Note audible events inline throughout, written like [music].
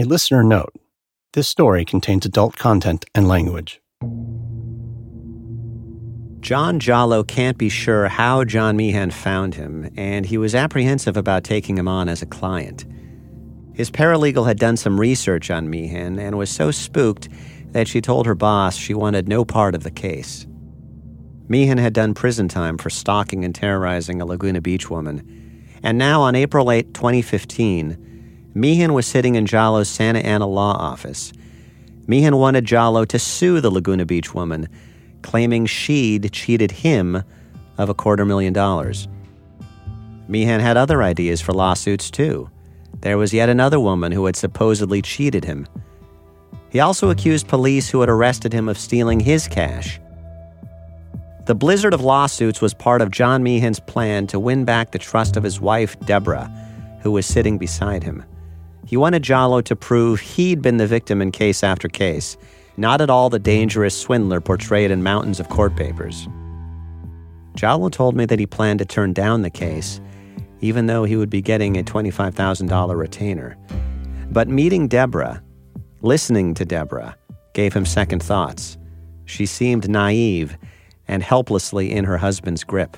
A listener note this story contains adult content and language. John Jalloh can't be sure how John Meehan found him, and he was apprehensive about taking him on as a client. His paralegal had done some research on Meehan and was so spooked that she told her boss she wanted no part of the case. Meehan had done prison time for stalking and terrorizing a Laguna Beach woman, and now on April 8, 2015, Meehan was sitting in Jalloh's Santa Ana law office. Meehan wanted Jalloh to sue the Laguna Beach woman claiming she'd cheated him of a quarter million dollars. Meehan had other ideas for lawsuits, too. There was yet another woman who had supposedly cheated him. He also accused police who had arrested him of stealing his cash. The blizzard of lawsuits was part of John Meehan's plan to win back the trust of his wife, Deborah, who was sitting beside him. He wanted Jalloh to prove he'd been the victim in case after case not at all the dangerous swindler portrayed in mountains of court papers. Jalloh told me that he planned to turn down the case, even though he would be getting a $25,000 retainer. But meeting Deborah, listening to Deborah, gave him second thoughts. She seemed naive and helplessly in her husband's grip.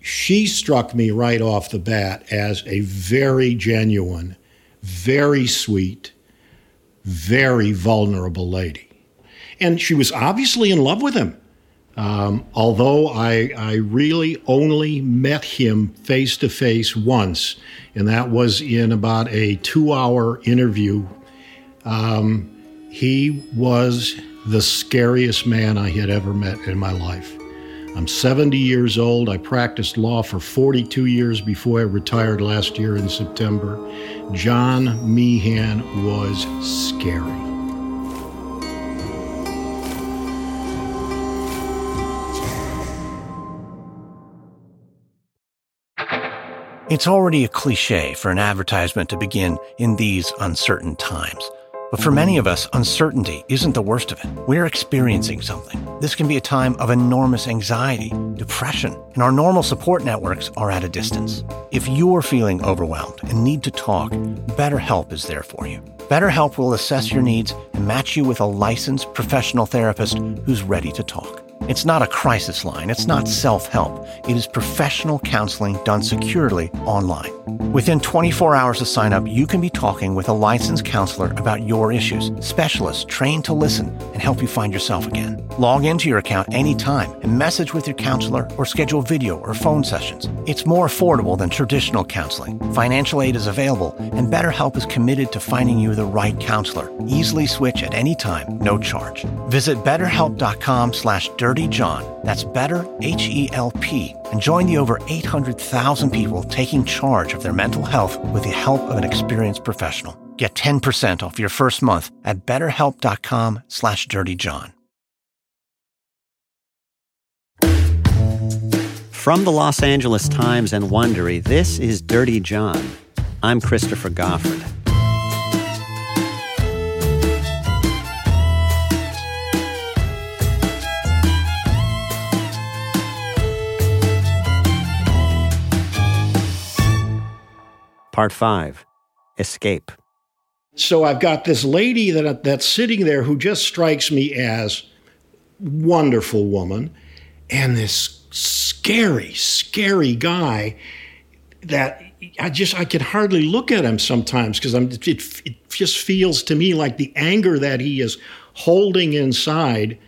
She struck me right off the bat as a very genuine, very sweet, very vulnerable lady and she was obviously in love with him. Um, although I, I really only met him face to face once, and that was in about a two hour interview. Um, he was the scariest man I had ever met in my life. I'm 70 years old. I practiced law for 42 years before I retired last year in September. John Meehan was scary. It's already a cliche for an advertisement to begin in these uncertain times. But for many of us, uncertainty isn't the worst of it. We're experiencing something. This can be a time of enormous anxiety, depression, and our normal support networks are at a distance. If you're feeling overwhelmed and need to talk, BetterHelp is there for you. BetterHelp will assess your needs and match you with a licensed professional therapist who's ready to talk. It's not a crisis line. It's not self help. It is professional counseling done securely online. Within 24 hours of sign up, you can be talking with a licensed counselor about your issues. Specialists trained to listen and help you find yourself again. Log into your account anytime and message with your counselor or schedule video or phone sessions. It's more affordable than traditional counseling. Financial aid is available, and BetterHelp is committed to finding you the right counselor. Easily switch at any time, no charge. Visit betterhelp.com slash dirtyjohn. That's better, H-E-L-P. And join the over 800,000 people taking charge of their mental health with the help of an experienced professional. Get 10% off your first month at betterhelp.com slash dirtyjohn. From the Los Angeles Times and Wondery, this is Dirty John. I'm Christopher Goffard. Part 5 Escape. So I've got this lady that that's sitting there who just strikes me as wonderful woman and this scary, scary guy that I just I can hardly look at him sometimes because I'm it, it just feels to me like the anger that he is holding inside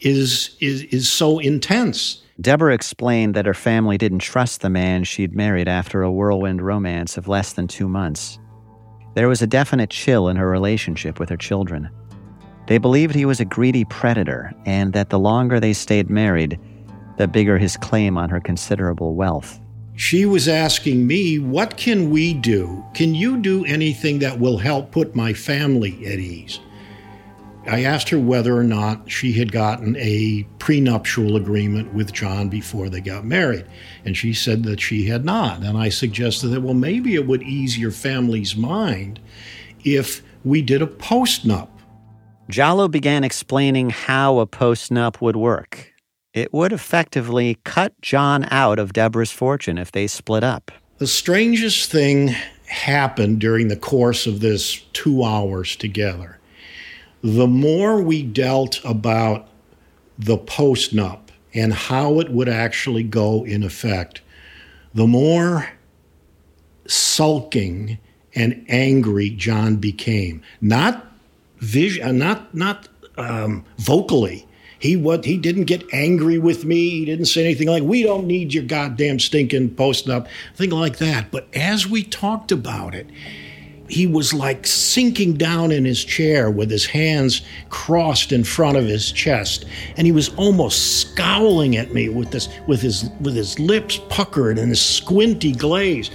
is is is so intense. Deborah explained that her family didn't trust the man she'd married after a whirlwind romance of less than two months. There was a definite chill in her relationship with her children. They believed he was a greedy predator and that the longer they stayed married, the bigger his claim on her considerable wealth. She was asking me, What can we do? Can you do anything that will help put my family at ease? I asked her whether or not she had gotten a prenuptial agreement with John before they got married. And she said that she had not. And I suggested that, well, maybe it would ease your family's mind if we did a postnup. Jalloh began explaining how a postnup would work it would effectively cut John out of Deborah's fortune if they split up. The strangest thing happened during the course of this two hours together, the more we dealt about the post nup and how it would actually go in effect, the more sulking and angry John became. Not vision, uh, not not um, vocally. He what he didn't get angry with me. He didn't say anything like "We don't need your goddamn stinking post nup," thing like that. But as we talked about it, he was like sinking down in his chair with his hands crossed in front of his chest and he was almost scowling at me with this with his with his lips puckered and his squinty glaze.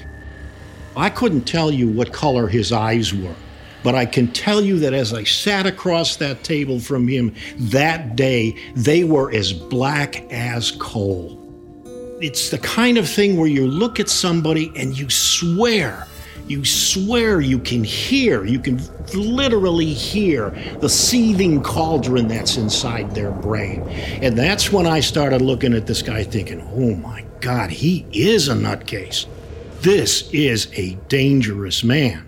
I couldn't tell you what color his eyes were but i can tell you that as i sat across that table from him that day they were as black as coal. It's the kind of thing where you look at somebody and you swear you swear you can hear, you can literally hear the seething cauldron that's inside their brain. And that's when I started looking at this guy thinking, oh my God, he is a nutcase. This is a dangerous man.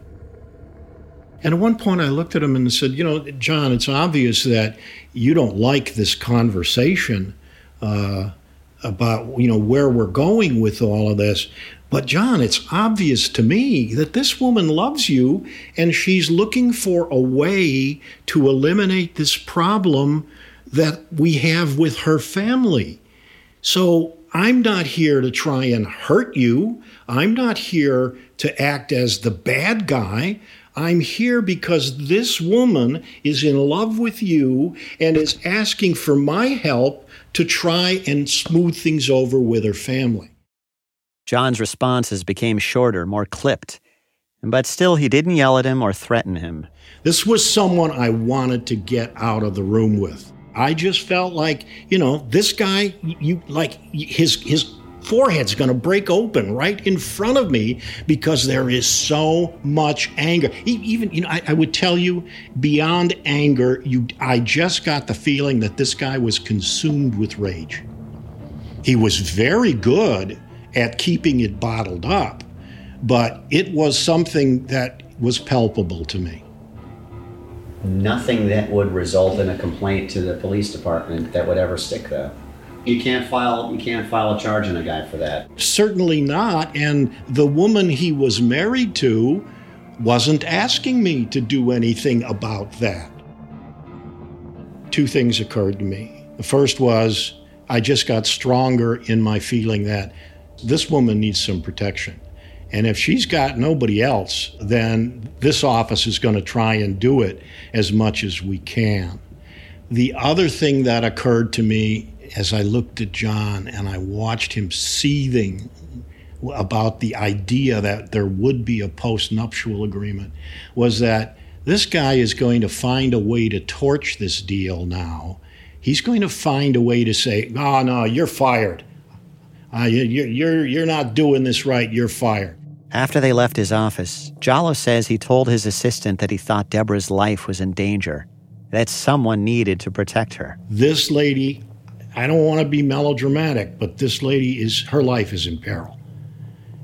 And at one point, I looked at him and said, You know, John, it's obvious that you don't like this conversation uh, about, you know, where we're going with all of this. But, John, it's obvious to me that this woman loves you and she's looking for a way to eliminate this problem that we have with her family. So, I'm not here to try and hurt you. I'm not here to act as the bad guy. I'm here because this woman is in love with you and is asking for my help to try and smooth things over with her family. John's responses became shorter, more clipped. But still, he didn't yell at him or threaten him. This was someone I wanted to get out of the room with. I just felt like, you know, this guy, you like his his forehead's going to break open right in front of me because there is so much anger. Even, you know, I, I, would tell you beyond anger, you, I just got the feeling that this guy was consumed with rage. He was very good at keeping it bottled up, but it was something that was palpable to me. Nothing that would result in a complaint to the police department that would ever stick, though. You can't file you can't file a charge on a guy for that. Certainly not. And the woman he was married to wasn't asking me to do anything about that. Two things occurred to me. The first was I just got stronger in my feeling that this woman needs some protection. And if she's got nobody else, then this office is going to try and do it as much as we can. The other thing that occurred to me as I looked at John and I watched him seething about the idea that there would be a post-nuptial agreement was that this guy is going to find a way to torch this deal now. He's going to find a way to say, "Oh no, you're fired. Uh, you, you're, you're not doing this right. You're fired. After they left his office, Jalloh says he told his assistant that he thought Deborah's life was in danger, that someone needed to protect her. This lady, I don't want to be melodramatic, but this lady is, her life is in peril.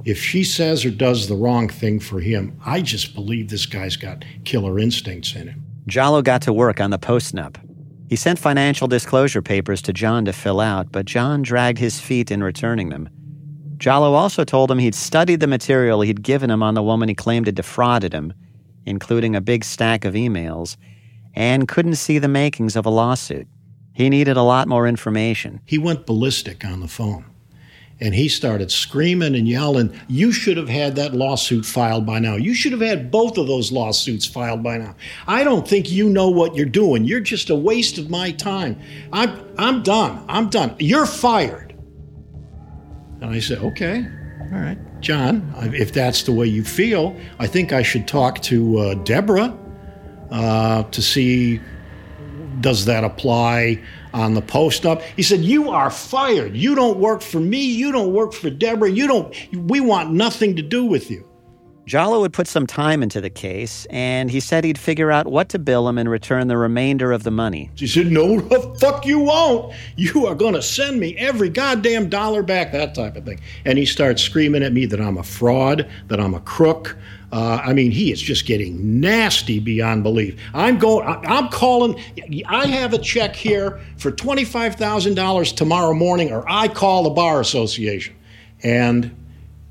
If she says or does the wrong thing for him, I just believe this guy's got killer instincts in him. Jalloh got to work on the post-nup. He sent financial disclosure papers to John to fill out, but John dragged his feet in returning them. Jalloh also told him he'd studied the material he'd given him on the woman he claimed had defrauded him, including a big stack of emails, and couldn't see the makings of a lawsuit. He needed a lot more information. He went ballistic on the phone and he started screaming and yelling, You should have had that lawsuit filed by now. You should have had both of those lawsuits filed by now. I don't think you know what you're doing. You're just a waste of my time. I'm, I'm done. I'm done. You're fired. And I said, Okay, all right. John, if that's the way you feel, I think I should talk to uh, Deborah uh, to see does that apply on the post nup. He said, "You are fired. You don't work for me. You don't work for Deborah. You don't. We want nothing to do with you." Jalloh would put some time into the case, and he said he'd figure out what to bill him and return the remainder of the money. He said, No, the fuck you won't. You are going to send me every goddamn dollar back, that type of thing. And he starts screaming at me that I'm a fraud, that I'm a crook, Uh, I mean, he is just getting nasty beyond belief. I'm going. I'm calling. I have a check here for twenty five thousand dollars tomorrow morning, or I call the bar association. And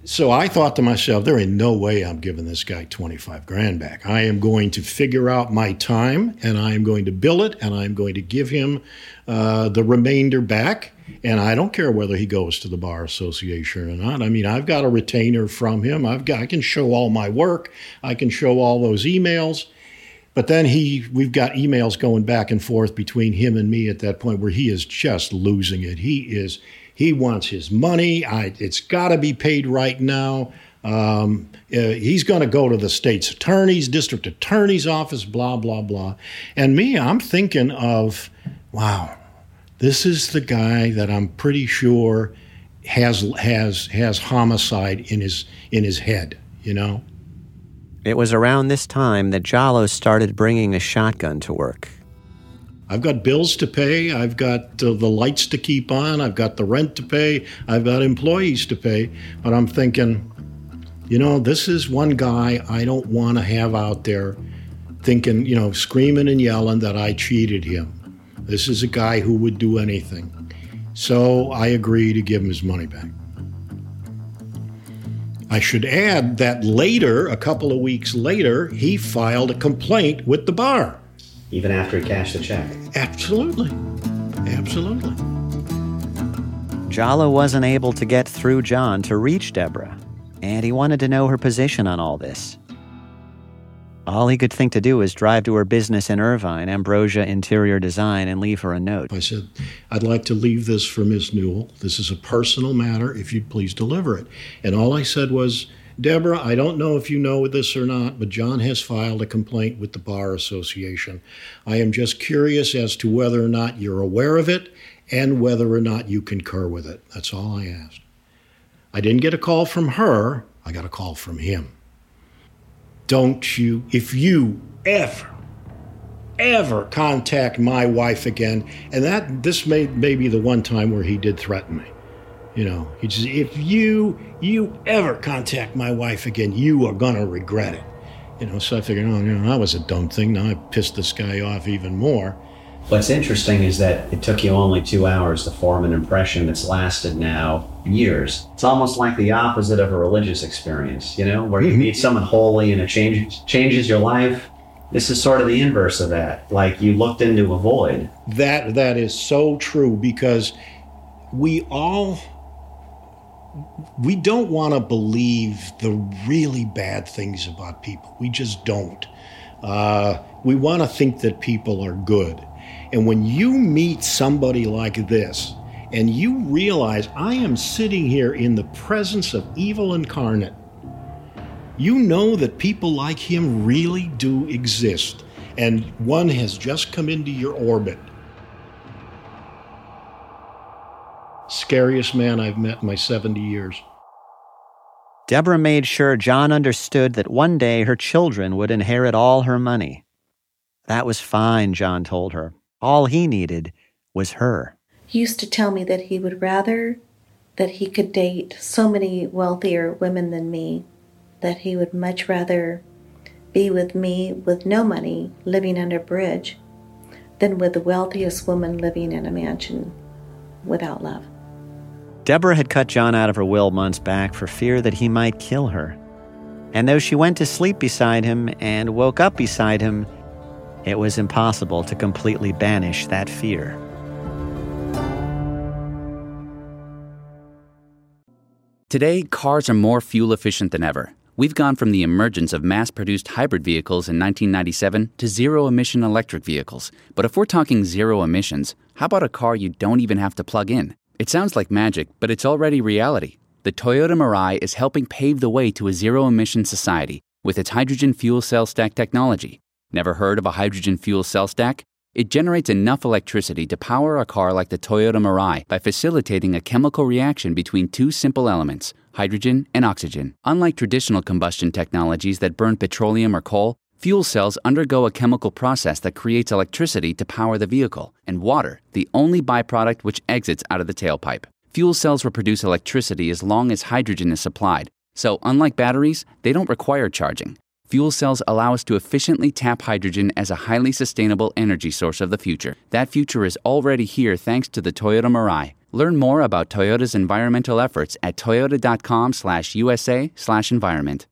so I thought to myself, there ain't no way I'm giving this guy 25 grand back. I am going to figure out my time and I am going to bill it and I'm going to give him uh, the remainder back. And I don't care whether he goes to the bar association or not. I mean, I've got a retainer from him. I've got I can show all my work. I can show all those emails. But then he we've got emails going back and forth between him and me at that point where he is just losing it. He is he wants his money. I, it's got to be paid right now. Um, uh, he's going to go to the state's attorney's, district attorney's office, blah, blah, blah. And me, I'm thinking of, wow, this is the guy that I'm pretty sure has has has homicide in his in his head, you know. It was around this time that Jalloh started bringing a shotgun to work. I've got bills to pay. I've got uh, the lights to keep on. I've got the rent to pay. I've got employees to pay. But I'm thinking, you know, this is one guy I don't want to have out there thinking, you know, screaming and yelling that I cheated him. This is a guy who would do anything. So I agree to give him his money back. I should add that later, a couple of weeks later, he filed a complaint with the bar even after he cashed the check. Absolutely. Absolutely. Jalloh wasn't able to get through John to reach Deborah, and he wanted to know her position on all this. All he could think to do was drive to her business in Irvine, Ambrosia Interior Design, and leave her a note. I said, I'd like to leave this for Miss Newell. This is a personal matter. If you'd please deliver it. And all I said was, Deborah, I don't know if you know this or not, but John has filed a complaint with the Bar Association. I am just curious as to whether or not you're aware of it and whether or not you concur with it. That's all I asked. I didn't get a call from her, I got a call from him. Don't you, if you ever, ever contact my wife again, and that this may, may be the one time where he did threaten me. You know, he just if you you ever contact my wife again, you are gonna regret it. You know, so I figured, oh, you know, that was a dumb thing. Now I pissed this guy off even more. What's interesting is that it took you only two hours to form an impression that's lasted now years. It's almost like the opposite of a religious experience, you know, where you mm-hmm. meet someone holy and it changes changes your life. This is sort of the inverse of that. Like you looked into a void. That that is so true because we all we don't want to believe the really bad things about people. We just don't. Uh, we want to think that people are good. And when you meet somebody like this, and you realize I am sitting here in the presence of evil incarnate, you know that people like him really do exist. And one has just come into your orbit. Scariest man I've met in my 70 years. Deborah made sure John understood that one day her children would inherit all her money. That was fine, John told her. All he needed was her. He used to tell me that he would rather that he could date so many wealthier women than me, that he would much rather be with me with no money living under a bridge than with the wealthiest woman living in a mansion without love. Deborah had cut John out of her will months back for fear that he might kill her. And though she went to sleep beside him and woke up beside him, it was impossible to completely banish that fear. Today, cars are more fuel efficient than ever. We've gone from the emergence of mass produced hybrid vehicles in 1997 to zero emission electric vehicles. But if we're talking zero emissions, how about a car you don't even have to plug in? It sounds like magic, but it's already reality. The Toyota Mirai is helping pave the way to a zero emission society with its hydrogen fuel cell stack technology. Never heard of a hydrogen fuel cell stack? It generates enough electricity to power a car like the Toyota Mirai by facilitating a chemical reaction between two simple elements, hydrogen and oxygen. Unlike traditional combustion technologies that burn petroleum or coal, Fuel cells undergo a chemical process that creates electricity to power the vehicle, and water, the only byproduct which exits out of the tailpipe. Fuel cells will produce electricity as long as hydrogen is supplied, So, unlike batteries, they don't require charging. Fuel cells allow us to efficiently tap hydrogen as a highly sustainable energy source of the future. That future is already here thanks to the Toyota Mirai. Learn more about Toyota's environmental efforts at toyota.com/usa/environment.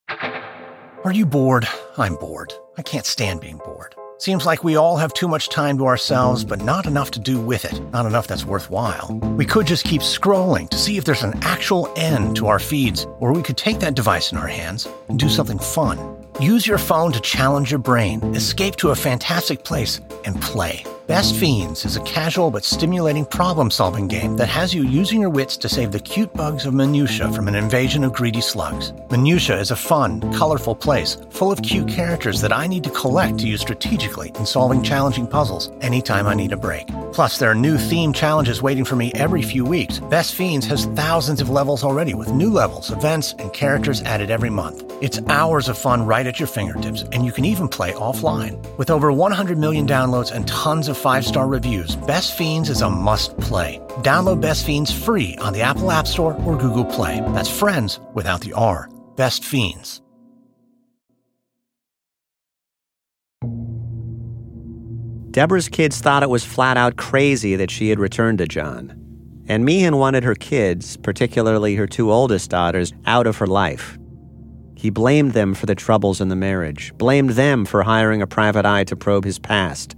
Are you bored? I'm bored. I can't stand being bored. Seems like we all have too much time to ourselves, but not enough to do with it. Not enough that's worthwhile. We could just keep scrolling to see if there's an actual end to our feeds, or we could take that device in our hands and do something fun. Use your phone to challenge your brain, escape to a fantastic place, and play. Best Fiends is a casual but stimulating problem solving game that has you using your wits to save the cute bugs of Minutia from an invasion of greedy slugs. Minutia is a fun, colorful place full of cute characters that I need to collect to use strategically in solving challenging puzzles anytime I need a break. Plus, there are new theme challenges waiting for me every few weeks. Best Fiends has thousands of levels already with new levels, events, and characters added every month. It's hours of fun right at your fingertips, and you can even play offline. With over 100 million downloads and tons of five star reviews, Best Fiends is a must play. Download Best Fiends free on the Apple App Store or Google Play. That's friends without the R. Best Fiends. Deborah's kids thought it was flat out crazy that she had returned to John. And Meehan wanted her kids, particularly her two oldest daughters, out of her life. He blamed them for the troubles in the marriage, blamed them for hiring a private eye to probe his past,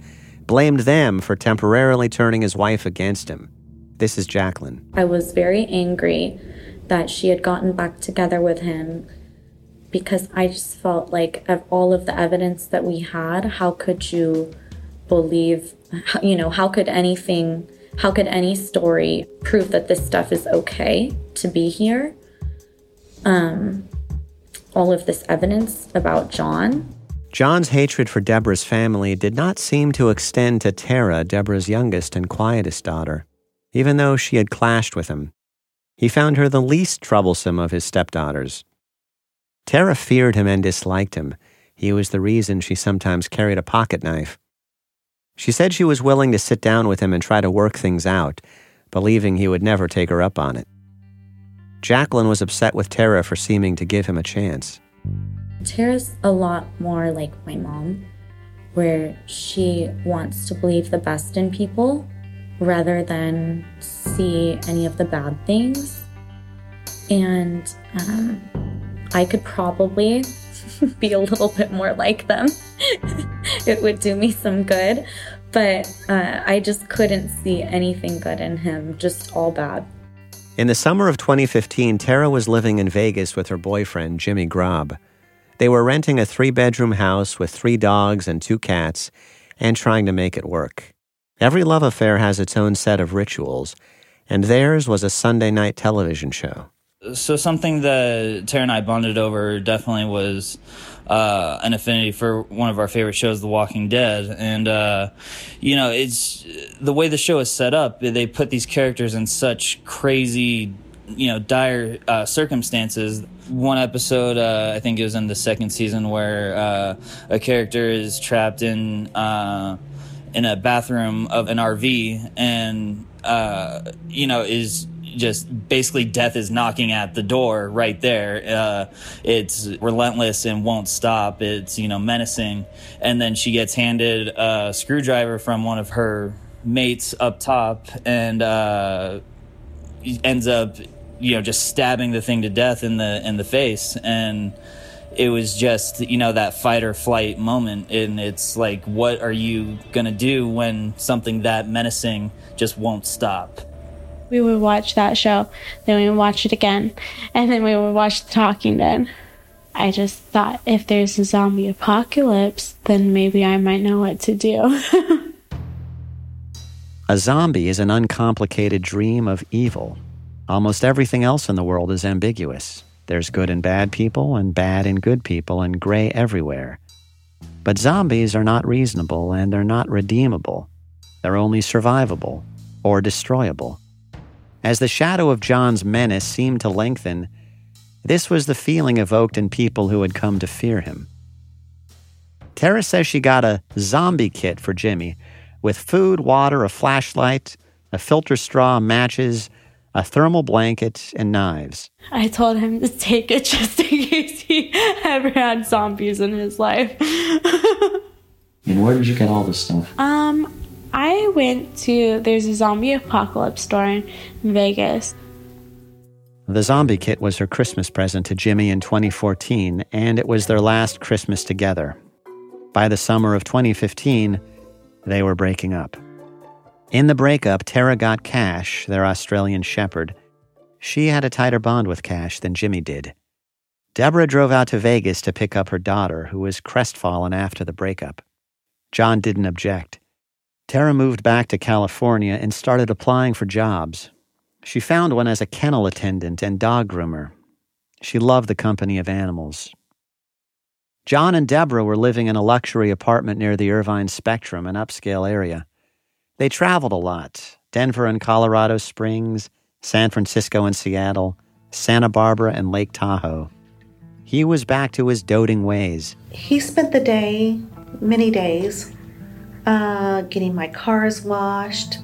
blamed them for temporarily turning his wife against him. This is Jacqueline. I was very angry that she had gotten back together with him because I just felt like, of all of the evidence that we had, how could you believe, you know, how could anything, how could any story prove that this stuff is okay to be here? Um, all of this evidence about John. John's hatred for Deborah's family did not seem to extend to Tara, Deborah's youngest and quietest daughter, even though she had clashed with him. He found her the least troublesome of his stepdaughters. Tara feared him and disliked him. He was the reason she sometimes carried a pocket knife. She said she was willing to sit down with him and try to work things out, believing he would never take her up on it. Jacqueline was upset with Tara for seeming to give him a chance. Tara's a lot more like my mom, where she wants to believe the best in people rather than see any of the bad things. And um, I could probably [laughs] be a little bit more like them. [laughs] it would do me some good. But uh, I just couldn't see anything good in him, just all bad. In the summer of 2015, Tara was living in Vegas with her boyfriend, Jimmy Grob. They were renting a three bedroom house with three dogs and two cats and trying to make it work. Every love affair has its own set of rituals, and theirs was a Sunday night television show. So, something that Tara and I bonded over definitely was uh, an affinity for one of our favorite shows, The Walking Dead. And, uh, you know, it's the way the show is set up, they put these characters in such crazy, you know, dire uh, circumstances. One episode, uh, I think it was in the second season, where uh, a character is trapped in uh, in a bathroom of an RV and, you know, is just basically death is knocking at the door right there. Uh, it's relentless and won't stop. It's, you know, menacing. And then she gets handed a screwdriver from one of her mates up top and uh, ends up, you know, just stabbing the thing to death in the in the face. And it was just you know that fight or flight moment and it's like what are you gonna do when something that menacing just won't stop we would watch that show, then we would watch it again, and then we would watch The Talking Dead. I just thought if there's a zombie apocalypse, then maybe I might know what to do. [laughs] a zombie is an uncomplicated dream of evil. Almost everything else in the world is ambiguous. There's good and bad people, and bad and good people, and gray everywhere. But zombies are not reasonable and they're not redeemable. They're only survivable or destroyable. As the shadow of John's menace seemed to lengthen, this was the feeling evoked in people who had come to fear him. Tara says she got a zombie kit for Jimmy with food, water, a flashlight, a filter straw, matches, a thermal blanket, and knives. I told him to take it just in case he [laughs] ever had zombies in his life. [laughs] and where did you get all this stuff? Um, I went to there's a zombie apocalypse store in Vegas. The zombie kit was her Christmas present to Jimmy in 2014, and it was their last Christmas together. By the summer of 2015, they were breaking up. In the breakup, Tara got Cash, their Australian shepherd. She had a tighter bond with Cash than Jimmy did. Deborah drove out to Vegas to pick up her daughter, who was crestfallen after the breakup. John didn't object. Tara moved back to California and started applying for jobs. She found one as a kennel attendant and dog groomer. She loved the company of animals. John and Deborah were living in a luxury apartment near the Irvine Spectrum, an upscale area. They traveled a lot Denver and Colorado Springs, San Francisco and Seattle, Santa Barbara and Lake Tahoe. He was back to his doting ways. He spent the day, many days, uh, getting my cars washed,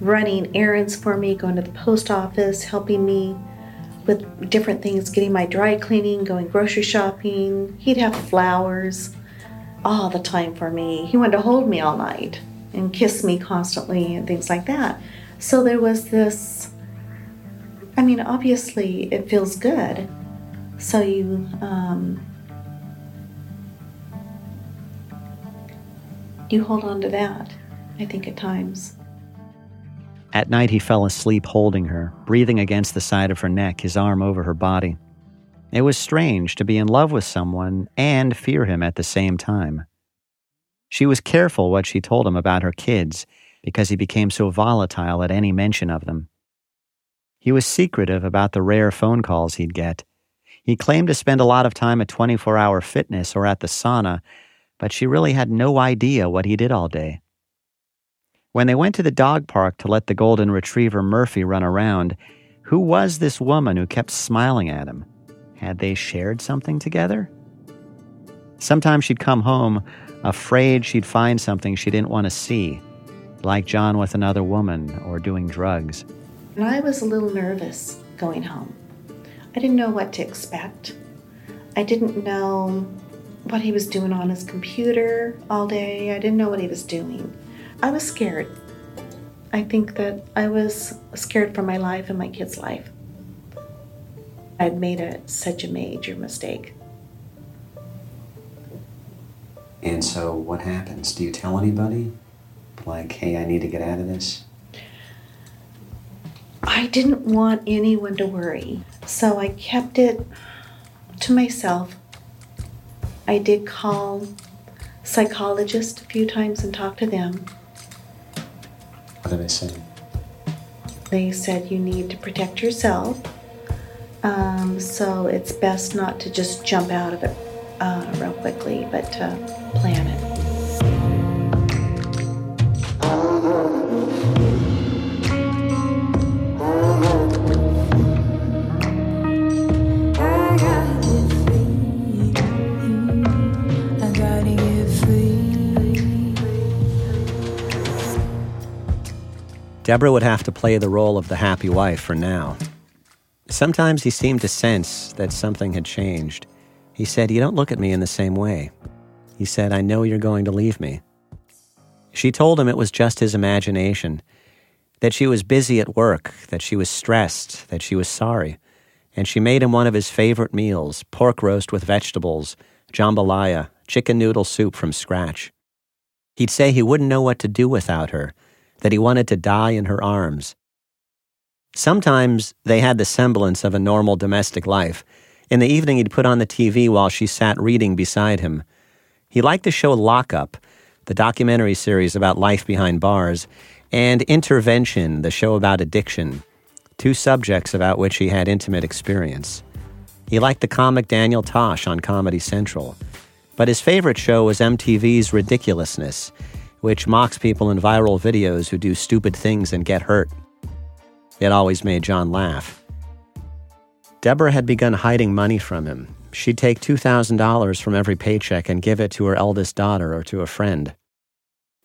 running errands for me, going to the post office, helping me with different things, getting my dry cleaning, going grocery shopping. He'd have flowers all the time for me. He wanted to hold me all night and kiss me constantly and things like that. So there was this I mean, obviously it feels good. So you um, you hold on to that, I think at times. At night, he fell asleep holding her, breathing against the side of her neck, his arm over her body. It was strange to be in love with someone and fear him at the same time. She was careful what she told him about her kids because he became so volatile at any mention of them. He was secretive about the rare phone calls he'd get. He claimed to spend a lot of time at 24 hour fitness or at the sauna, but she really had no idea what he did all day. When they went to the dog park to let the golden retriever Murphy run around, who was this woman who kept smiling at him? Had they shared something together? Sometimes she'd come home afraid she'd find something she didn't want to see, like John with another woman or doing drugs. And I was a little nervous going home. I didn't know what to expect. I didn't know what he was doing on his computer all day. I didn't know what he was doing. I was scared. I think that I was scared for my life and my kid's life. I'd made a, such a major mistake. And so, what happens? Do you tell anybody? Like, hey, I need to get out of this? I didn't want anyone to worry, so I kept it to myself. I did call psychologists a few times and talk to them. What did they say? They said you need to protect yourself. Um, so it's best not to just jump out of it uh, real quickly, but to plan it. Deborah would have to play the role of the happy wife for now. Sometimes he seemed to sense that something had changed. He said, You don't look at me in the same way. He said, I know you're going to leave me. She told him it was just his imagination, that she was busy at work, that she was stressed, that she was sorry. And she made him one of his favorite meals pork roast with vegetables, jambalaya, chicken noodle soup from scratch. He'd say he wouldn't know what to do without her that he wanted to die in her arms. Sometimes they had the semblance of a normal domestic life. In the evening, he'd put on the TV while she sat reading beside him. He liked the show Lockup, the documentary series about life behind bars, and Intervention, the show about addiction, two subjects about which he had intimate experience. He liked the comic Daniel Tosh on Comedy Central. But his favorite show was MTV's Ridiculousness which mocks people in viral videos who do stupid things and get hurt. It always made John laugh. Deborah had begun hiding money from him. She'd take $2,000 from every paycheck and give it to her eldest daughter or to a friend.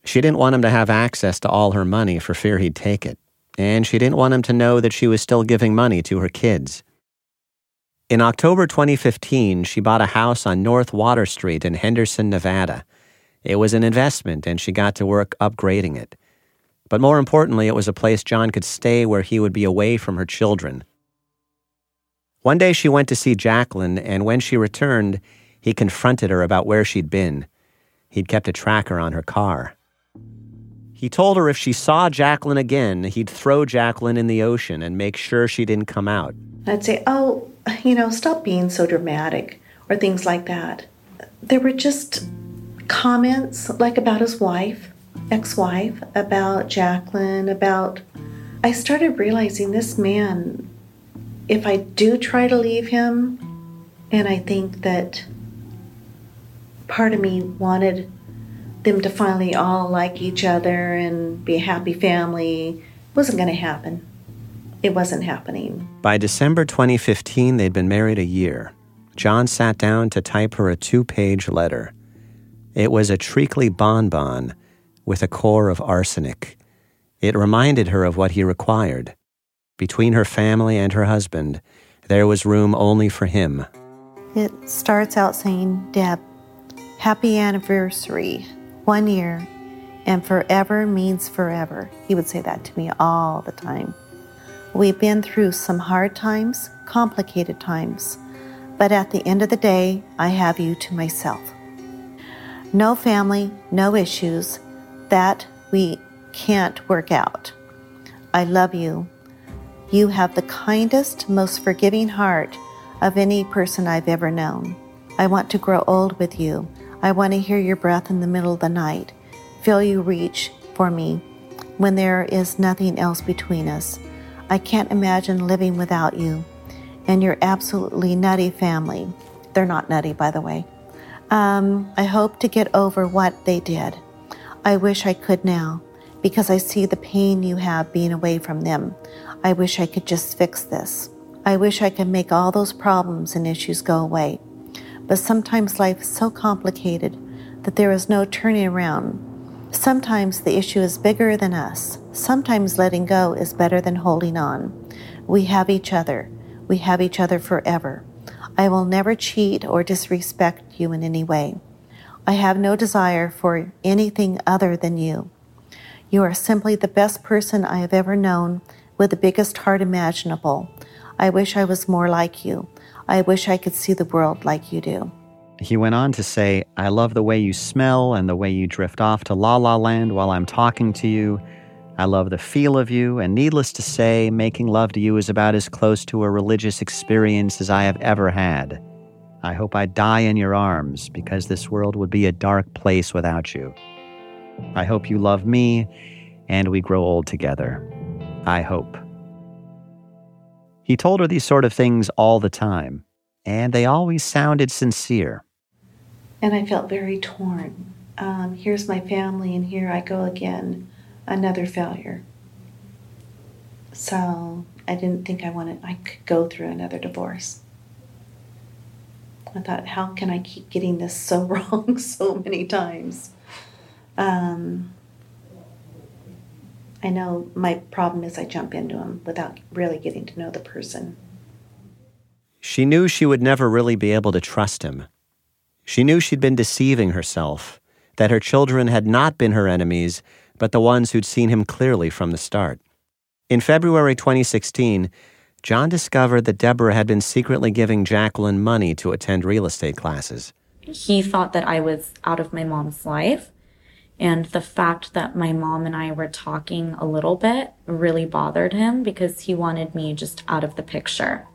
She didn't want him to have access to all her money for fear he'd take it. and she didn't want him to know that she was still giving money to her kids. In October 2015, she bought a house on North Water Street in Henderson, Nevada. It was an investment, and she got to work upgrading it. But more importantly, it was a place John could stay where he would be away from her children. One day she went to see Jacqueline, and when she returned, he confronted her about where she'd been. He'd kept a tracker on her car. He told her if she saw Jacqueline again, he'd throw Jacqueline in the ocean and make sure she didn't come out. I'd say, oh, you know, stop being so dramatic, or things like that. There were just comments like about his wife, ex wife, about Jacqueline, about. I started realizing this man, if I do try to leave him, and I think that part of me wanted them to finally all like each other and be a happy family, wasn't going to happen it wasn't happening. By December 2015, they'd been married a year. John sat down to type her a two page letter. It was a treacly bonbon with a core of arsenic. It reminded her of what he required. Between her family and her husband, there was room only for him. It starts out saying, Deb, happy anniversary, one year, and forever means forever. He would say that to me all the time. We've been through some hard times, complicated times, but at the end of the day, I have you to myself. No family, no issues that we can't work out. I love you. You have the kindest, most forgiving heart of any person I've ever known. I want to grow old with you. I want to hear your breath in the middle of the night, feel you reach for me when there is nothing else between us. I can't imagine living without you and your absolutely nutty family. They're not nutty, by the way. Um, I hope to get over what they did. I wish I could now because I see the pain you have being away from them. I wish I could just fix this. I wish I could make all those problems and issues go away. But sometimes life is so complicated that there is no turning around. Sometimes the issue is bigger than us. Sometimes letting go is better than holding on. We have each other. We have each other forever. I will never cheat or disrespect you in any way. I have no desire for anything other than you. You are simply the best person I have ever known with the biggest heart imaginable. I wish I was more like you. I wish I could see the world like you do. He went on to say, I love the way you smell and the way you drift off to La La Land while I'm talking to you. I love the feel of you, and needless to say, making love to you is about as close to a religious experience as I have ever had. I hope I die in your arms because this world would be a dark place without you. I hope you love me and we grow old together. I hope. He told her these sort of things all the time, and they always sounded sincere. And I felt very torn. Um, here's my family, and here I go again another failure. So I didn't think I wanted, I could go through another divorce. I thought, how can I keep getting this so [laughs] wrong so many times? Um, I know my problem is I jump into them without really getting to know the person. She knew she would never really be able to trust him. She knew she'd been deceiving herself, that her children had not been her enemies, but the ones who'd seen him clearly from the start. In February 2016, John discovered that Deborah had been secretly giving Jacqueline money to attend real estate classes. He thought that I was out of my mom's life. And the fact that my mom and I were talking a little bit really bothered him because he wanted me just out of the picture,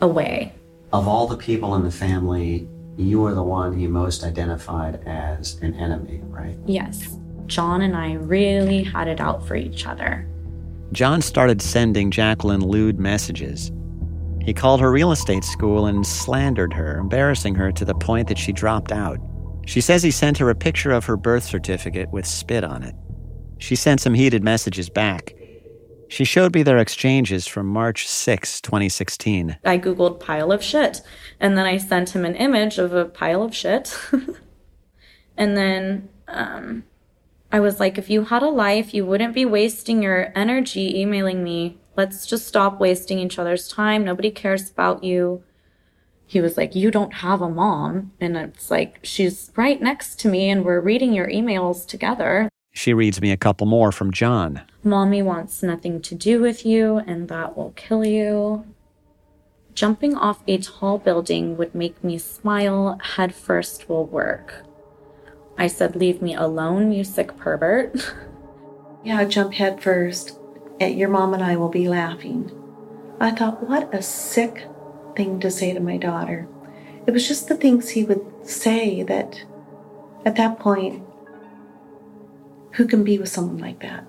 away. Of all the people in the family, you were the one he most identified as an enemy, right? Yes. John and I really had it out for each other. John started sending Jacqueline lewd messages. He called her real estate school and slandered her, embarrassing her to the point that she dropped out. She says he sent her a picture of her birth certificate with spit on it. She sent some heated messages back. She showed me their exchanges from March 6, 2016. I Googled pile of shit, and then I sent him an image of a pile of shit. [laughs] and then um, I was like, if you had a life, you wouldn't be wasting your energy emailing me. Let's just stop wasting each other's time. Nobody cares about you. He was like, You don't have a mom. And it's like, She's right next to me, and we're reading your emails together. She reads me a couple more from John. Mommy wants nothing to do with you, and that will kill you. Jumping off a tall building would make me smile. Head first will work. I said, Leave me alone, you sick pervert. [laughs] Yeah, jump head first. And your mom and I will be laughing. I thought, what a sick thing to say to my daughter. It was just the things he would say that at that point, who can be with someone like that?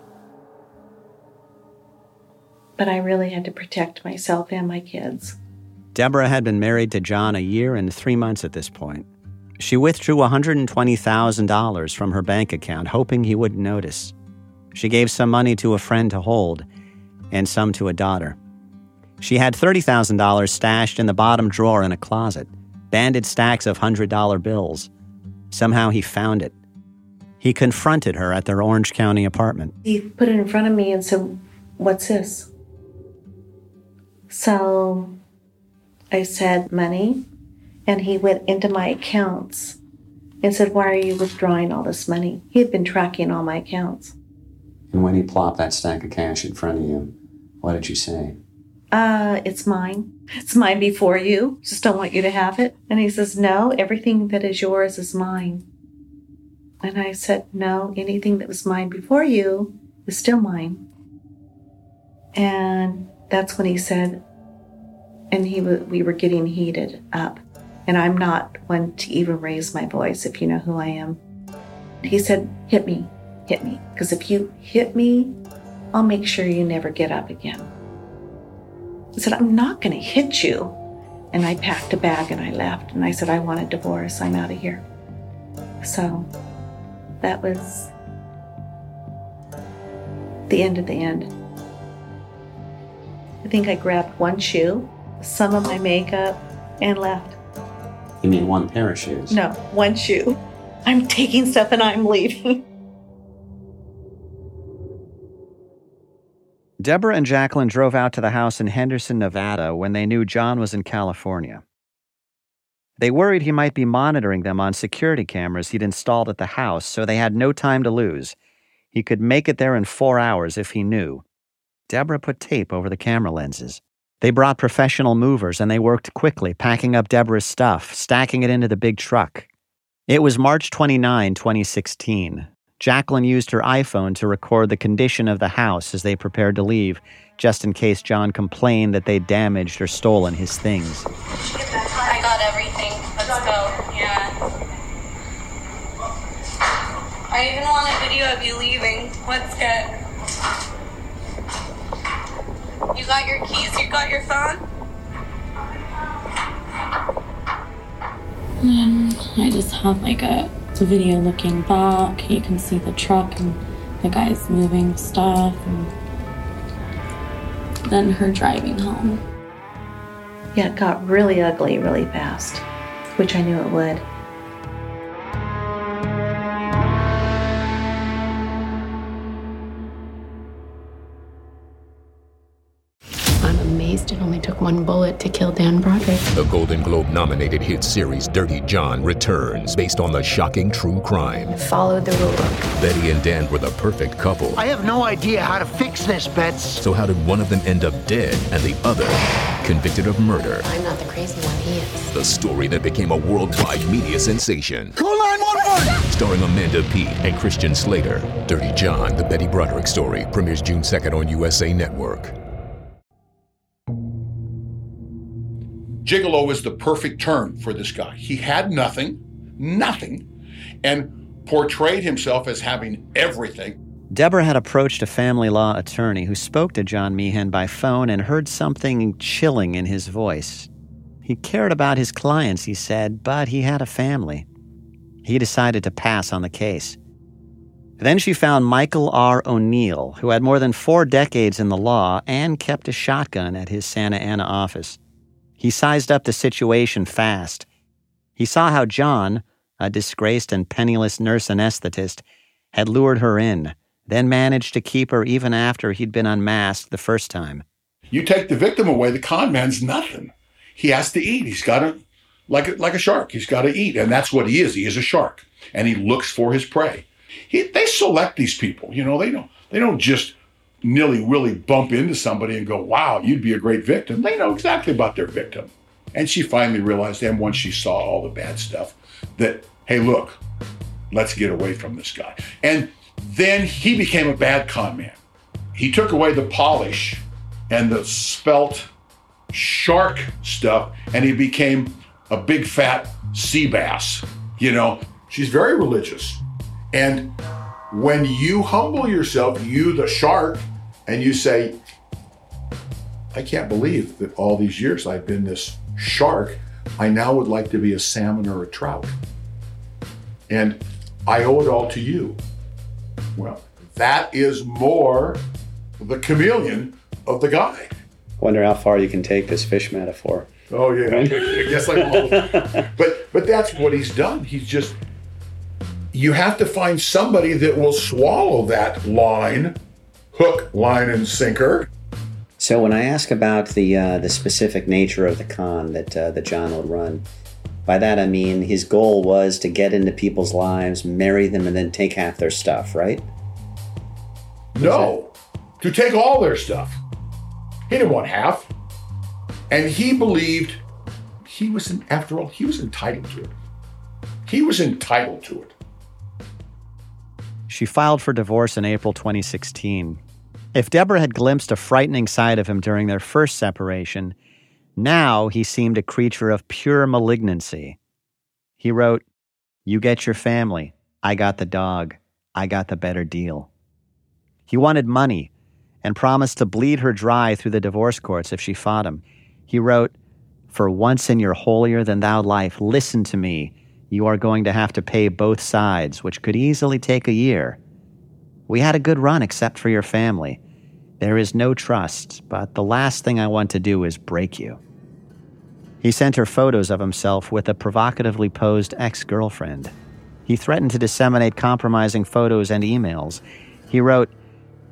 But I really had to protect myself and my kids. Debra had been married to John a year and three months at this point. She withdrew $120,000 from her bank account, hoping he wouldn't notice. She gave some money to a friend to hold, and some to a daughter. She had $30,000 stashed in the bottom drawer in a closet, banded stacks of $100 bills. Somehow he found it. He confronted her at their Orange County apartment. He put it in front of me and said, What's this? So I said, Money. And he went into my accounts and said, Why are you withdrawing all this money? He had been tracking all my accounts. And when he plopped that stack of cash in front of you, what did you say? Uh, it's mine. It's mine before you. Just don't want you to have it. And he says, No, everything that is yours is mine. And I said, No, anything that was mine before you is still mine. And that's when he said, and he we were getting heated up. And I'm not one to even raise my voice if you know who I am. He said, Hit me, hit me. Because if you hit me, I'll make sure you never get up again. I said, I'm not going to hit you. And I packed a bag and I left. And I said, I want a divorce. I'm out of here. So that was the end of the end. I think I grabbed one shoe, some of my makeup, and left. You mean one pair of shoes? No, one shoe. I'm taking stuff and I'm leaving. [laughs] Debra and Jacqueline drove out to the house in Henderson, Nevada when they knew John was in California. They worried he might be monitoring them on security cameras he'd installed at the house, so they had no time to lose. He could make it there in four hours if he knew. Debra put tape over the camera lenses. They brought professional movers and they worked quickly, packing up Debra's stuff, stacking it into the big truck. It was March 29, 2016. Jacqueline used her iPhone to record the condition of the house as they prepared to leave, just in case John complained that they damaged or stolen his things. I got everything. Let's go. Yeah. I even want a video of you leaving. Let's get. You got your keys? You got your phone? And I just have like a, video looking back. You can see the truck and the guys moving stuff, and then her driving home. Yeah, it got really ugly really fast, which I knew it would. I'm it only took one bullet to kill Dan Broderick. The Golden Globe nominated hit series Dirty John returns based on the shocking true crime. Followed the rule book. Betty and Dan were the perfect couple. I have no idea how to fix this, Bets. So, how did one of them end up dead and the other convicted of murder? I'm not the crazy one, he is. The story that became a worldwide media sensation. Call 911! Starring Amanda Peet and Christian Slater. Dirty John, the Betty Broderick story, premieres June 2nd on USA Network. Gigolo is the perfect term for this guy. He had nothing, nothing, and portrayed himself as having everything. Debra had approached a family law attorney who spoke to John Meehan by phone and heard something chilling in his voice. He cared about his clients, he said, but he had a family. He decided to pass on the case. Then she found Michael R. O'Neill, who had more than four decades in the law and kept a shotgun at his Santa Ana office. He sized up the situation fast. He saw how John, a disgraced and penniless nurse anesthetist, had lured her in, then managed to keep her even after he'd been unmasked the first time. You take the victim away, the con man's nothing. He has to eat. He's got to, like a, like a shark, he's got to eat. And that's what he is. He is a shark. And he looks for his prey. He, they select these people. You know, they don't, they don't just nilly willy bump into somebody and go, wow, you'd be a great victim. They know exactly about their victim. And she finally realized, and once she saw all the bad stuff, that, hey, look, let's get away from this guy. And then he became a bad con man. He took away the polish and the spelt shark stuff, and he became a big fat sea bass. You know, she's very religious. And when you humble yourself, you, the shark, and you say, I can't believe that all these years I've been this shark, I now would like to be a salmon or a trout. And I owe it all to you. Well, that is more the chameleon of the guy. Wonder how far you can take this fish metaphor. Oh yeah, I guess I will. [laughs] but but that's what he's done. He's just you have to find somebody that will swallow that line, hook, line, and sinker. So when I ask about the uh, the specific nature of the con that uh, that John would run, by that I mean his goal was to get into people's lives, marry them, and then take half their stuff, right? No, to take all their stuff. He didn't want half. And he believed he was, in, after all, he was entitled to it. He was entitled to it. She filed for divorce in April 2016. If Debra had glimpsed a frightening side of him during their first separation, now he seemed a creature of pure malignancy. He wrote, You get your family. I got the dog. I got the better deal. He wanted money and promised to bleed her dry through the divorce courts if she fought him. He wrote, For once in your holier than thou life, listen to me. You are going to have to pay both sides, which could easily take a year. We had a good run except for your family. There is no trust, but the last thing I want to do is break you. He sent her photos of himself with a provocatively posed ex girlfriend. He threatened to disseminate compromising photos and emails. He wrote,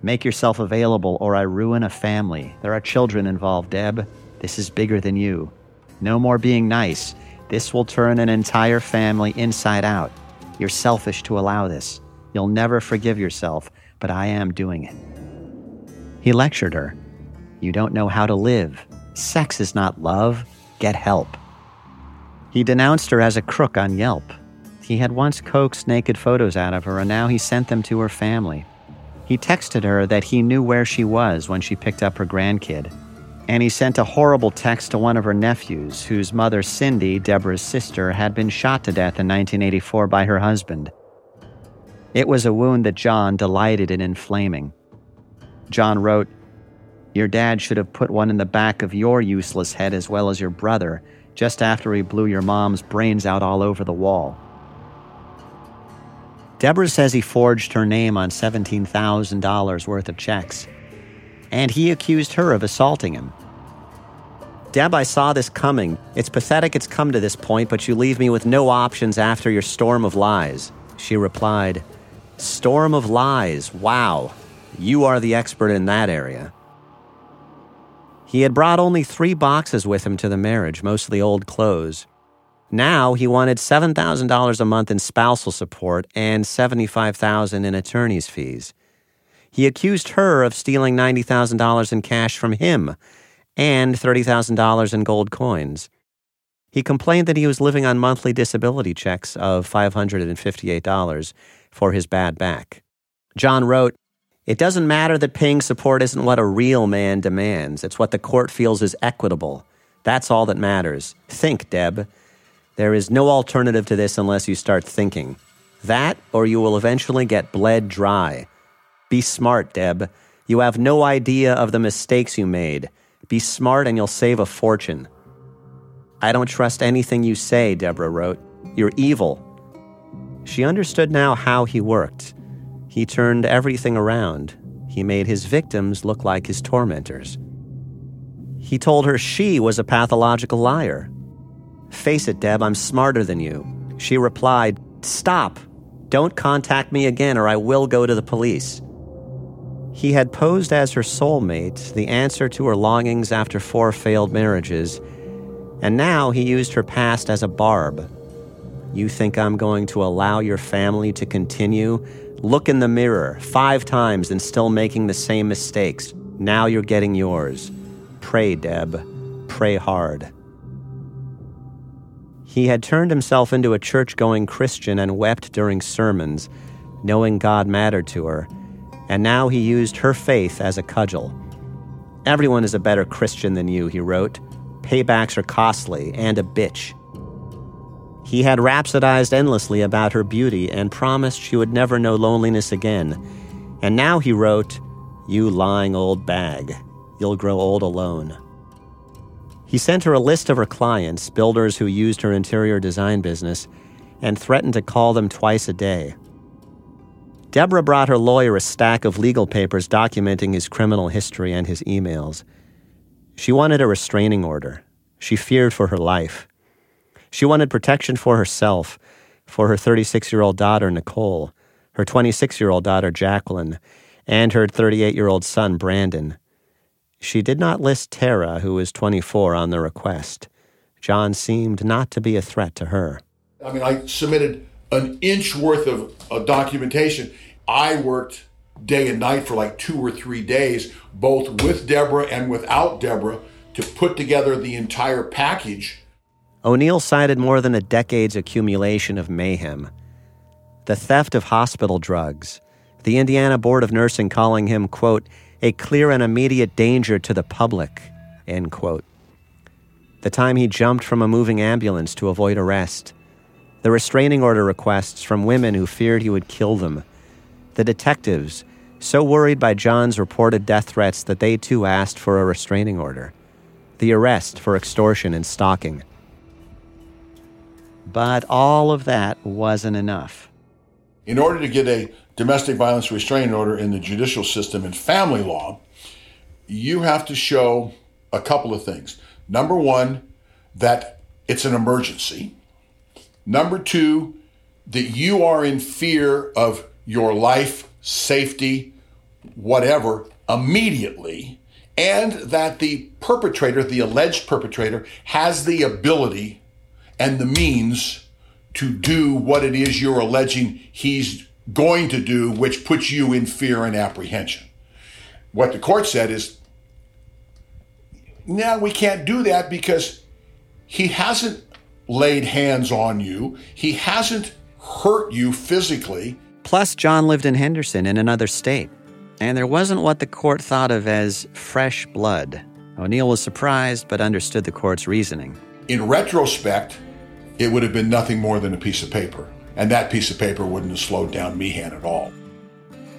Make yourself available or I ruin a family. There are children involved, Deb. This is bigger than you. No more being nice. This will turn an entire family inside out. You're selfish to allow this. You'll never forgive yourself, but I am doing it. He lectured her. You don't know how to live. Sex is not love. Get help. He denounced her as a crook on Yelp. He had once coaxed naked photos out of her, and now he sent them to her family. He texted her that he knew where she was when she picked up her grandkid. And he sent a horrible text to one of her nephews, whose mother, Cindy, Debra's sister, had been shot to death in 1984 by her husband. It was a wound that John delighted in inflaming. John wrote, Your dad should have put one in the back of your useless head as well as your brother, just after he blew your mom's brains out all over the wall. Debra says he forged her name on $17,000 worth of checks, and he accused her of assaulting him. Deb, I saw this coming. It's pathetic it's come to this point, but you leave me with no options after your storm of lies. She replied, Storm of lies. Wow. You are the expert in that area. He had brought only three boxes with him to the marriage, mostly old clothes. Now he wanted $7,000 a month in spousal support and $75,000 in attorney's fees. He accused her of stealing $90,000 in cash from him and $30,000 in gold coins. He complained that he was living on monthly disability checks of $558 for his bad back. John wrote, It doesn't matter that paying support isn't what a real man demands, it's what the court feels is equitable. That's all that matters. Think, Deb. There is no alternative to this unless you start thinking. That, or you will eventually get bled dry. Be smart, Deb. You have no idea of the mistakes you made. Be smart and you'll save a fortune. I don't trust anything you say, Debra wrote. You're evil. She understood now how he worked. He turned everything around. He made his victims look like his tormentors. He told her she was a pathological liar. Face it, Deb, I'm smarter than you. She replied, Stop. Don't contact me again or I will go to the police. He had posed as her soulmate, the answer to her longings after four failed marriages, and now he used her past as a barb. You think I'm going to allow your family to continue? Look in the mirror five times and still making the same mistakes. Now you're getting yours. Pray, Deb. Pray hard. He had turned himself into a church going Christian and wept during sermons, knowing God mattered to her and now he used her faith as a cudgel. Everyone is a better Christian than you, he wrote. Paybacks are costly and a bitch. He had rhapsodized endlessly about her beauty and promised she would never know loneliness again. And now he wrote, You lying old bag, you'll grow old alone. He sent her a list of her clients, builders who used her interior design business, and threatened to call them twice a day. Debra brought her lawyer a stack of legal papers documenting his criminal history and his emails. She wanted a restraining order. She feared for her life. She wanted protection for herself, for her 36 year old daughter, Nicole, her 26 year old daughter, Jacqueline, and her 38 year old son, Brandon. She did not list Tara, who was 24, on the request. John seemed not to be a threat to her. I mean, I submitted an inch worth of, of documentation. I worked day and night for like two or three days, both with Debra and without Debra, to put together the entire package. O'Neill cited more than a decade's accumulation of mayhem. The theft of hospital drugs, the Indiana Board of Nursing calling him, quote, a clear and immediate danger to the public, end quote. The time he jumped from a moving ambulance to avoid arrest, the restraining order requests from women who feared he would kill them. The detectives, so worried by John's reported death threats that they too asked for a restraining order, the arrest for extortion and stalking. But all of that wasn't enough. In order to get a domestic violence restraining order in the judicial system and family law, you have to show a couple of things. Number one, that it's an emergency. Number two, that you are in fear of your life, safety, whatever, immediately, and that the perpetrator, the alleged perpetrator, has the ability and the means to do what it is you're alleging he's going to do, which puts you in fear and apprehension. What the court said is, no, we can't do that because he hasn't laid hands on you, he hasn't hurt you physically. Plus, John lived in Henderson in another state, and there wasn't what the court thought of as fresh blood. O'Neill was surprised but understood the court's reasoning. In retrospect, it would have been nothing more than a piece of paper, and that piece of paper wouldn't have slowed down Meehan at all.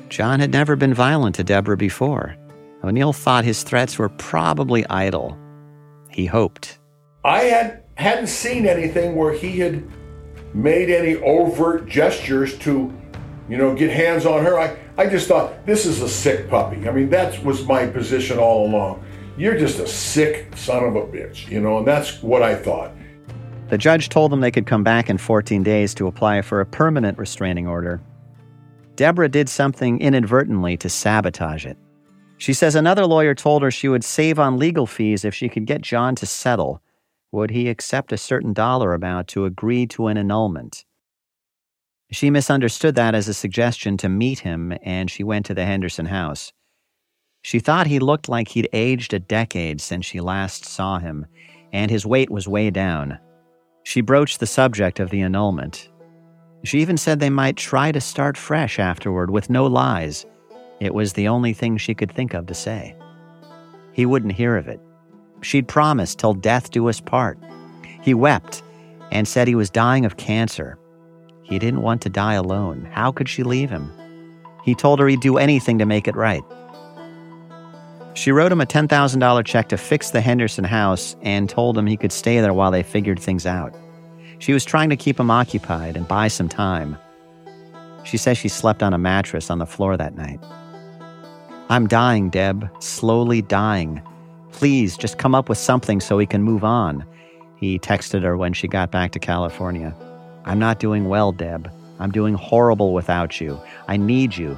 John had never been violent to Debra before. O'Neill thought his threats were probably idle. He hoped. I had hadn't seen anything where he had made any overt gestures to you know, get hands on her. I, I just thought, this is a sick puppy. I mean, that was my position all along. You're just a sick son of a bitch, you know, and that's what I thought. The judge told them they could come back in 14 days to apply for a permanent restraining order. Debra did something inadvertently to sabotage it. She says another lawyer told her she would save on legal fees if she could get John to settle. Would he accept a certain dollar amount to agree to an annulment? She misunderstood that as a suggestion to meet him, and she went to the Henderson house. She thought he looked like he'd aged a decade since she last saw him, and his weight was way down. She broached the subject of the annulment. She even said they might try to start fresh afterward with no lies. It was the only thing she could think of to say. He wouldn't hear of it. She'd promised till death do us part. He wept and said he was dying of cancer he didn't want to die alone. How could she leave him? He told her he'd do anything to make it right. She wrote him a $10,000 check to fix the Henderson house and told him he could stay there while they figured things out. She was trying to keep him occupied and buy some time. She says she slept on a mattress on the floor that night. I'm dying, Deb, slowly dying. Please just come up with something so we can move on. He texted her when she got back to California. I'm not doing well, Deb. I'm doing horrible without you. I need you.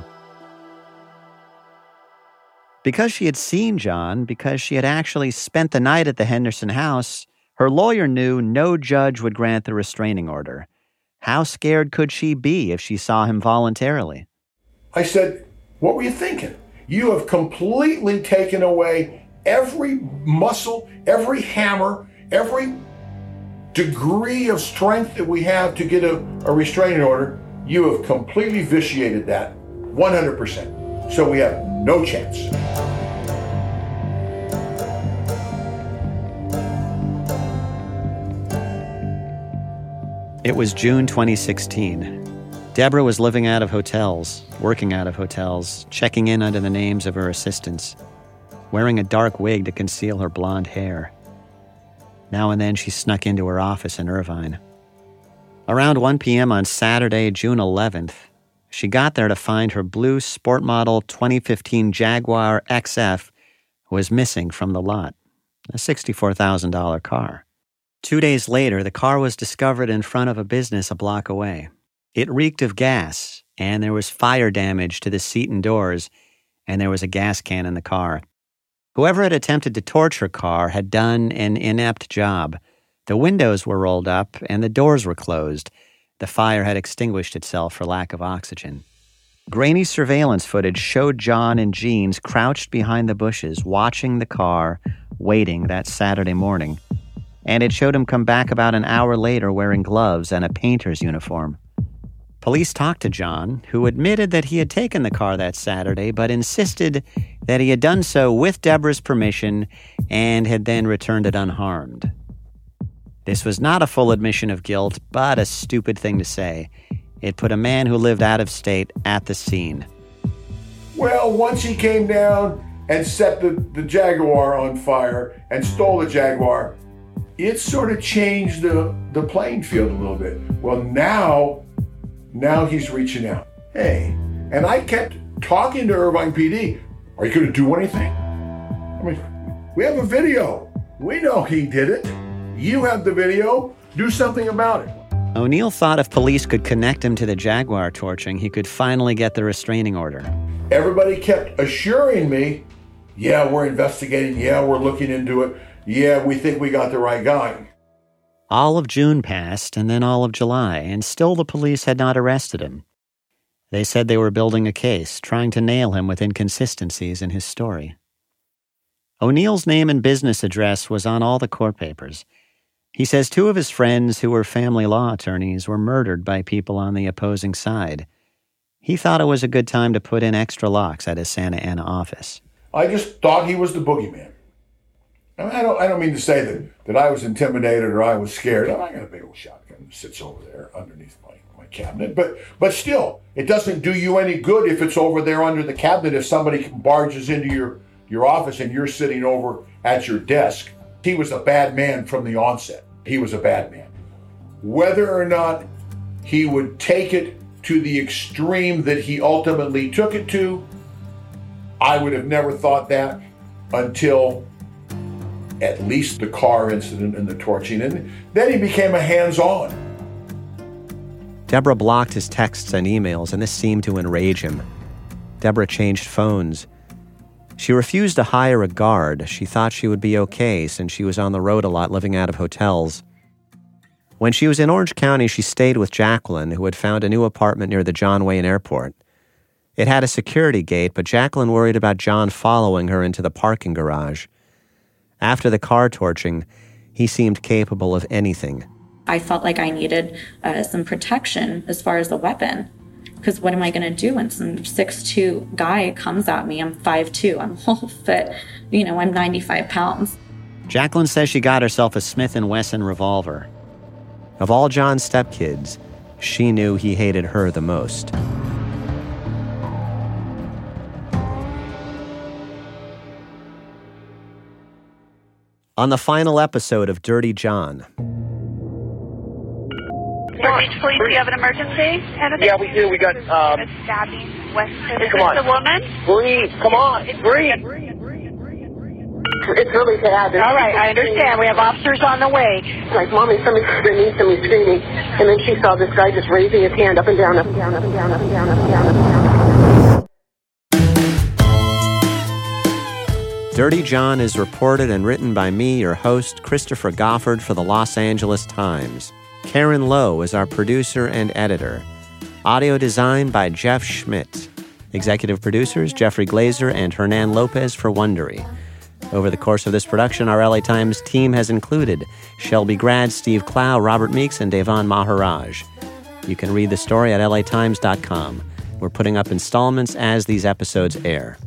Because she had seen John, because she had actually spent the night at the Henderson house, her lawyer knew no judge would grant the restraining order. How scared could she be if she saw him voluntarily? I said, What were you thinking? You have completely taken away every muscle, every hammer, every degree of strength that we have to get a, a restraining order. You have completely vitiated that 100%. So we have no chance. It was June 2016. Debra was living out of hotels, working out of hotels, checking in under the names of her assistants, wearing a dark wig to conceal her blonde hair. Now and then she snuck into her office in Irvine. Around 1 p.m. on Saturday, June 11th, she got there to find her blue sport model 2015 Jaguar XF was missing from the lot, a $64,000 car. Two days later, the car was discovered in front of a business a block away. It reeked of gas, and there was fire damage to the seat and doors, and there was a gas can in the car. Whoever had attempted to torch her car had done an inept job. The windows were rolled up and the doors were closed. The fire had extinguished itself for lack of oxygen. Grainy surveillance footage showed John and Jeans crouched behind the bushes, watching the car, waiting that Saturday morning. And it showed him come back about an hour later wearing gloves and a painter's uniform. Police talked to John, who admitted that he had taken the car that Saturday, but insisted that he had done so with Debra's permission and had then returned it unharmed. This was not a full hmm. admission of guilt, but a stupid thing to say. It put a man who lived out of state at the scene. Well, once he came down and set the, the Jaguar on fire and stole the Jaguar, it sort of changed the, the playing field a little bit. Well, now now he's reaching out. Hey, and I kept talking to Irvine PD. Are you going to do anything? I mean, we have a video. We know he did it. You have the video. Do something about it. O'Neill thought if police could connect him to the Jaguar torching, he could finally get the restraining order. Everybody kept assuring me, yeah, we're investigating. Yeah, we're looking into it. Yeah, we think we got the right guy. All of June passed, and then all of July, and still the police had not arrested him. They said they were building a case, trying to nail him with inconsistencies in his story. O'Neill's name and business address was on all the court papers. He says two of his friends, who were family law attorneys, were murdered by people on the opposing side. He thought it was a good time to put in extra locks at his Santa Ana office. I just thought he was the boogeyman. I don't, I don't mean to say that, that I was intimidated or I was scared. I got a big old shotgun that sits over there underneath my, my cabinet. But, but still, it doesn't do you any good if it's over there under the cabinet. If somebody barges into your, your office and you're sitting over at your desk, he was a bad man from the onset. He was a bad man. Whether or not he would take it to the extreme that he ultimately took it to, I would have never thought that until at least the car incident and the torching. And then he became a hands on. Debra blocked his texts and emails, and this seemed to enrage him. Debra changed phones. She refused to hire a guard. She thought she would be okay since she was on the road a lot living out of hotels. When she was in Orange County, she stayed with Jacqueline, who had found a new apartment near the John Wayne Airport. It had a security gate, but Jacqueline worried about John following her into the parking garage. After the car torching, he seemed capable of anything. I felt like I needed uh, some protection as far as the weapon. Because what am I going to do when some six-two guy comes at me? I'm five-two. I'm [laughs] whole fit. You know, I'm 95 pounds. Jacqueline says she got herself a Smith & Wesson revolver. Of all John's stepkids, she knew he hated her the most. on the final episode of Dirty John. Police, do you have an emergency? Yeah, we do. We got um, stabbing. West. Hey, come on. the woman? Breathe. Come on. Breathe. it's really bad. All right, I understand. We have officers on the way. Like, mommy, somebody screaming, somebody screaming, and then she saw this guy just raising his hand up and down, up and down, up and down, up and down, up and down, up and down. Dirty John is reported and written by me, your host, Christopher Goffard, for the Los Angeles Times. Karen Lowe is our producer and editor. Audio design by Jeff Schmidt. Executive producers Jeffrey Glazer and Hernan Lopez for Wondery. Over the course of this production, our LA Times team has included Shelby Grad, Steve Clow, Robert Meeks, and Davan Maharaj. You can read the story at latimes.com. We're putting up installments as these episodes air.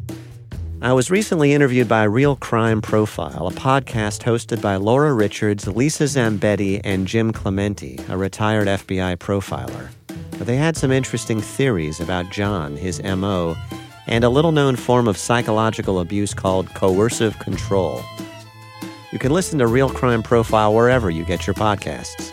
I was recently interviewed by Real Crime Profile, a podcast hosted by Laura Richards, Lisa Zambetti, and Jim Clemente, a retired FBI profiler. They had some interesting theories about John, his MO, and a little known form of psychological abuse called coercive control. You can listen to Real Crime Profile wherever you get your podcasts.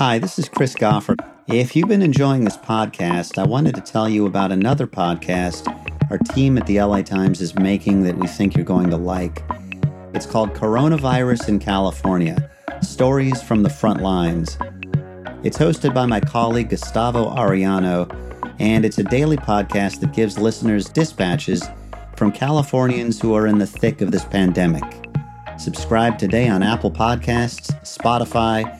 Hi, this is Chris Goffard. If you've been enjoying this podcast, I wanted to tell you about another podcast our team at the LA Times is making that we think you're going to like. It's called Coronavirus in California Stories from the Front Lines. It's hosted by my colleague Gustavo Arellano, and it's a daily podcast that gives listeners dispatches from Californians who are in the thick of this pandemic. Subscribe today on Apple Podcasts, Spotify,